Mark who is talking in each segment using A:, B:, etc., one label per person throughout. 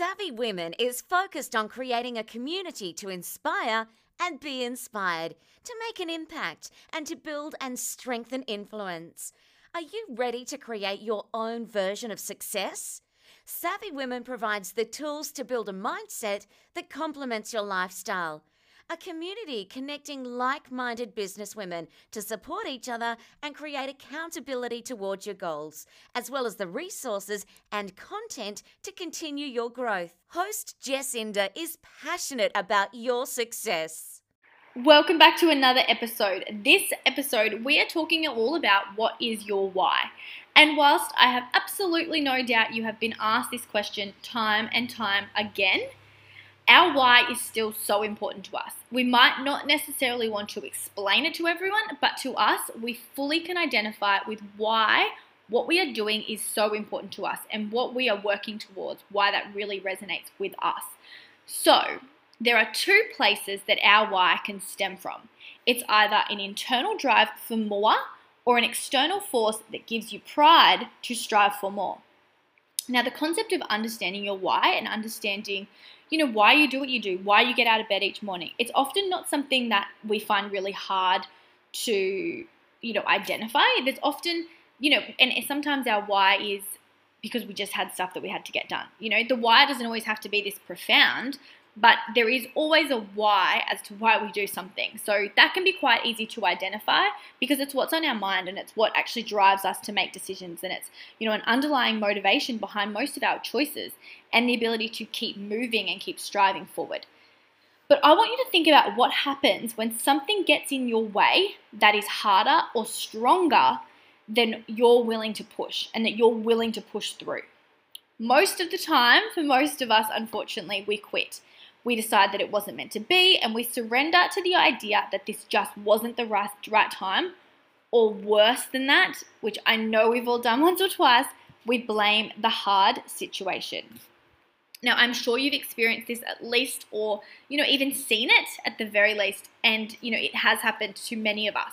A: Savvy Women is focused on creating a community to inspire and be inspired, to make an impact, and to build and strengthen influence. Are you ready to create your own version of success? Savvy Women provides the tools to build a mindset that complements your lifestyle. A community connecting like minded businesswomen to support each other and create accountability towards your goals, as well as the resources and content to continue your growth. Host Jess Inder is passionate about your success.
B: Welcome back to another episode. This episode, we are talking all about what is your why. And whilst I have absolutely no doubt you have been asked this question time and time again, our why is still so important to us. We might not necessarily want to explain it to everyone, but to us, we fully can identify with why what we are doing is so important to us and what we are working towards, why that really resonates with us. So, there are two places that our why can stem from. It's either an internal drive for more or an external force that gives you pride to strive for more. Now, the concept of understanding your why and understanding you know, why you do what you do, why you get out of bed each morning. It's often not something that we find really hard to, you know, identify. There's often, you know, and sometimes our why is because we just had stuff that we had to get done. You know, the why doesn't always have to be this profound, but there is always a why as to why we do something. So that can be quite easy to identify because it's what's on our mind and it's what actually drives us to make decisions and it's, you know, an underlying motivation behind most of our choices and the ability to keep moving and keep striving forward. But I want you to think about what happens when something gets in your way that is harder or stronger than you're willing to push and that you're willing to push through. Most of the time, for most of us, unfortunately, we quit we decide that it wasn't meant to be, and we surrender to the idea that this just wasn't the right, right time, or worse than that, which I know we've all done once or twice, we blame the hard situation. Now, I'm sure you've experienced this at least, or you know, even seen it at the very least, and you know, it has happened to many of us.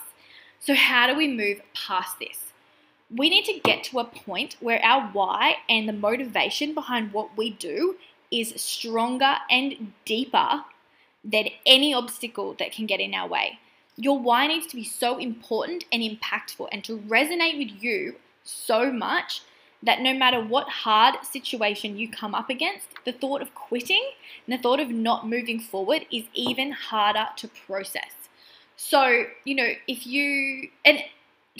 B: So, how do we move past this? We need to get to a point where our why and the motivation behind what we do is stronger and deeper than any obstacle that can get in our way. Your why needs to be so important and impactful and to resonate with you so much that no matter what hard situation you come up against, the thought of quitting and the thought of not moving forward is even harder to process. So, you know, if you, and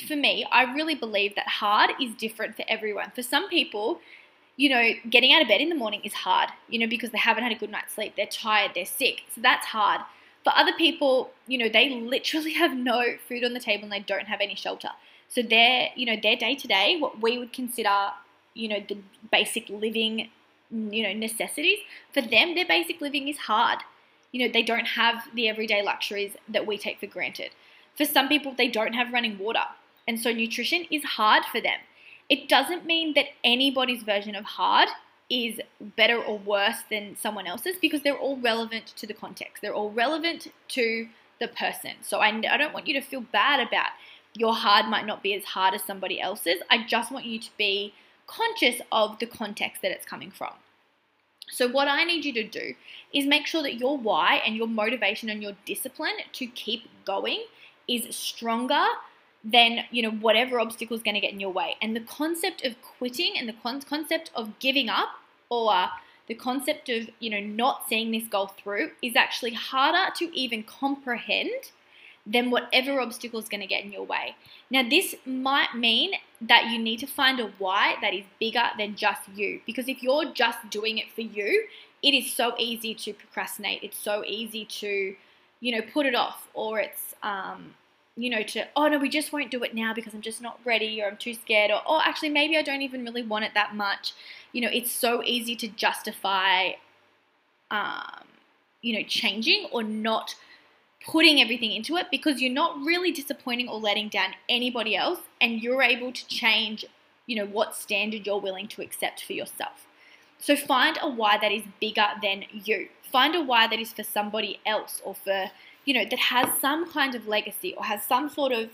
B: for me, I really believe that hard is different for everyone. For some people, you know, getting out of bed in the morning is hard, you know, because they haven't had a good night's sleep, they're tired, they're sick. So that's hard. For other people, you know, they literally have no food on the table and they don't have any shelter. So their, you know, their day to day, what we would consider, you know, the basic living, you know, necessities, for them, their basic living is hard. You know, they don't have the everyday luxuries that we take for granted. For some people, they don't have running water. And so nutrition is hard for them. It doesn't mean that anybody's version of hard is better or worse than someone else's because they're all relevant to the context. They're all relevant to the person. So I, I don't want you to feel bad about your hard might not be as hard as somebody else's. I just want you to be conscious of the context that it's coming from. So, what I need you to do is make sure that your why and your motivation and your discipline to keep going is stronger then you know whatever obstacle is going to get in your way. And the concept of quitting and the con- concept of giving up or the concept of you know not seeing this goal through is actually harder to even comprehend than whatever obstacle is going to get in your way. Now this might mean that you need to find a why that is bigger than just you. Because if you're just doing it for you it is so easy to procrastinate. It's so easy to you know put it off or it's um, you know, to, oh no, we just won't do it now because I'm just not ready or I'm too scared or, oh, actually, maybe I don't even really want it that much. You know, it's so easy to justify, um, you know, changing or not putting everything into it because you're not really disappointing or letting down anybody else and you're able to change, you know, what standard you're willing to accept for yourself. So find a why that is bigger than you. Find a why that is for somebody else or for you know, that has some kind of legacy or has some sort of,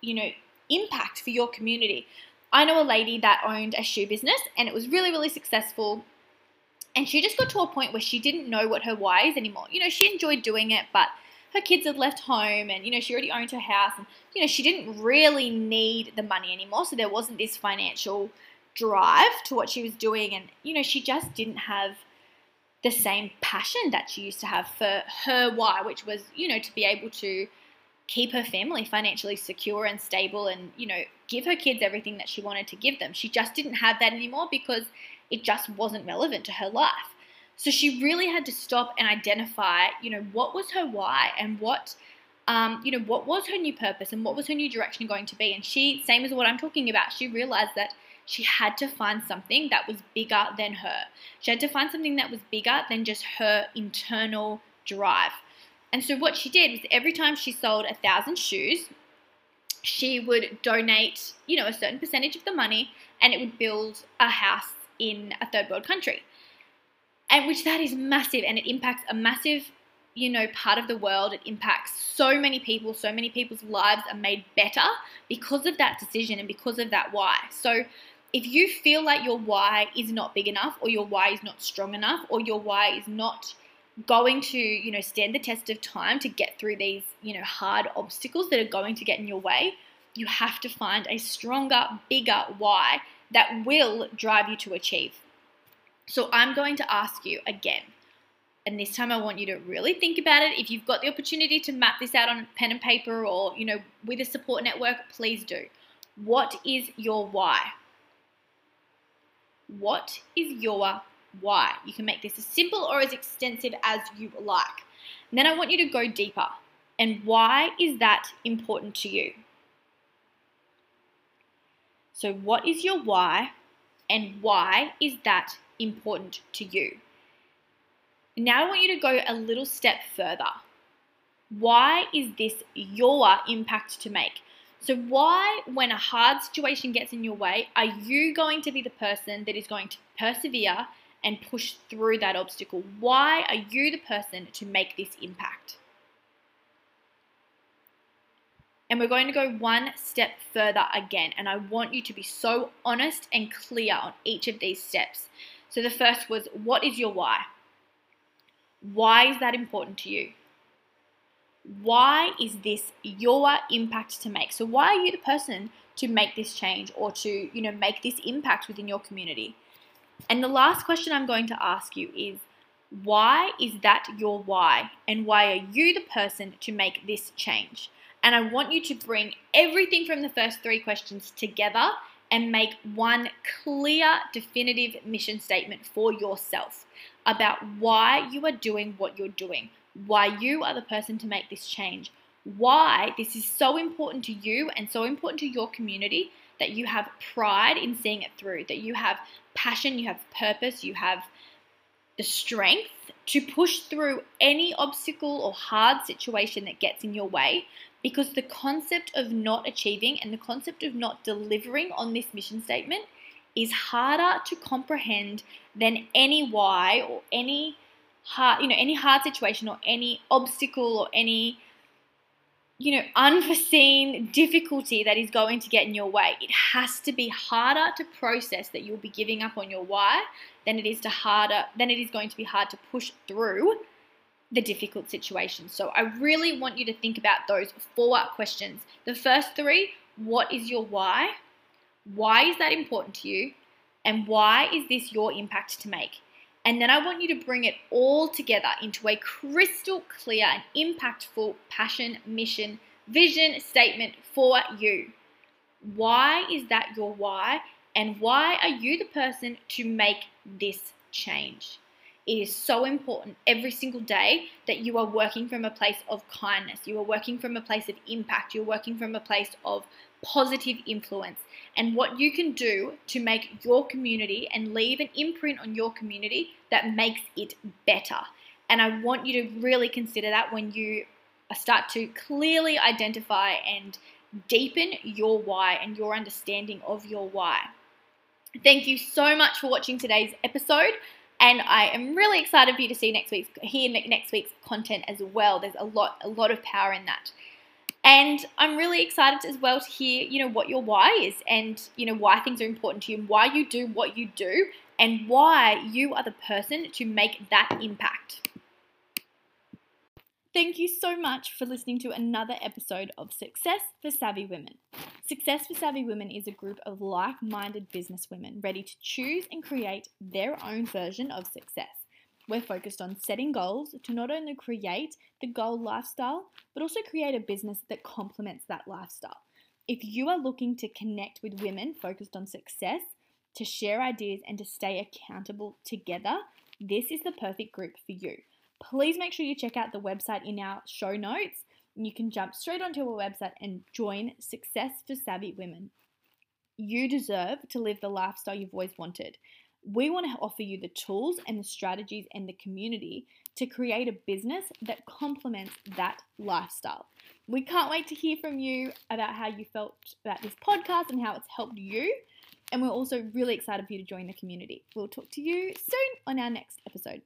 B: you know, impact for your community. I know a lady that owned a shoe business and it was really, really successful. And she just got to a point where she didn't know what her why is anymore. You know, she enjoyed doing it, but her kids had left home and, you know, she already owned her house. And, you know, she didn't really need the money anymore. So there wasn't this financial drive to what she was doing. And, you know, she just didn't have the same passion that she used to have for her why, which was, you know, to be able to keep her family financially secure and stable and, you know, give her kids everything that she wanted to give them. She just didn't have that anymore because it just wasn't relevant to her life. So she really had to stop and identify, you know, what was her why and what, um, you know, what was her new purpose and what was her new direction going to be. And she, same as what I'm talking about, she realized that she had to find something that was bigger than her. She had to find something that was bigger than just her internal drive. And so what she did was every time she sold a thousand shoes, she would donate, you know, a certain percentage of the money and it would build a house in a third world country. And which that is massive and it impacts a massive, you know, part of the world. It impacts so many people, so many people's lives are made better because of that decision and because of that why. So if you feel like your why is not big enough or your why is not strong enough or your why is not going to you know stand the test of time to get through these you know hard obstacles that are going to get in your way you have to find a stronger bigger why that will drive you to achieve. So i'm going to ask you again and this time i want you to really think about it. If you've got the opportunity to map this out on pen and paper or you know with a support network please do. What is your why what is your why? You can make this as simple or as extensive as you like. And then I want you to go deeper. And why is that important to you? So, what is your why, and why is that important to you? Now, I want you to go a little step further. Why is this your impact to make? So, why, when a hard situation gets in your way, are you going to be the person that is going to persevere and push through that obstacle? Why are you the person to make this impact? And we're going to go one step further again. And I want you to be so honest and clear on each of these steps. So, the first was what is your why? Why is that important to you? Why is this your impact to make? So why are you the person to make this change or to, you know, make this impact within your community? And the last question I'm going to ask you is why is that your why? And why are you the person to make this change? And I want you to bring everything from the first three questions together and make one clear, definitive mission statement for yourself about why you are doing what you're doing why you are the person to make this change, why this is so important to you and so important to your community that you have pride in seeing it through, that you have passion, you have purpose, you have the strength to push through any obstacle or hard situation that gets in your way. Because the concept of not achieving and the concept of not delivering on this mission statement is harder to comprehend than any why or any hard, you know, any hard situation or any obstacle or any, you know, unforeseen difficulty that is going to get in your way, it has to be harder to process that you'll be giving up on your why than it is to harder than it is going to be hard to push through the difficult situation. So I really want you to think about those four questions. The first three, what is your why? Why is that important to you? And why is this your impact to make? And then I want you to bring it all together into a crystal clear and impactful passion, mission, vision statement for you. Why is that your why? And why are you the person to make this change? It is so important every single day that you are working from a place of kindness. You are working from a place of impact. You're working from a place of positive influence and what you can do to make your community and leave an imprint on your community that makes it better. And I want you to really consider that when you start to clearly identify and deepen your why and your understanding of your why. Thank you so much for watching today's episode. And I am really excited for you to see next week's hear next week's content as well. There's a lot a lot of power in that. And I'm really excited as well to hear, you know, what your why is and, you know, why things are important to you and why you do what you do and why you are the person to make that impact. Thank you so much for listening to another episode of Success for Savvy Women. Success for Savvy Women is a group of like minded business women ready to choose and create their own version of success. We're focused on setting goals to not only create the goal lifestyle, but also create a business that complements that lifestyle. If you are looking to connect with women focused on success, to share ideas, and to stay accountable together, this is the perfect group for you. Please make sure you check out the website in our show notes. You can jump straight onto our website and join Success for Savvy Women. You deserve to live the lifestyle you've always wanted. We want to offer you the tools and the strategies and the community to create a business that complements that lifestyle. We can't wait to hear from you about how you felt about this podcast and how it's helped you. And we're also really excited for you to join the community. We'll talk to you soon on our next episode.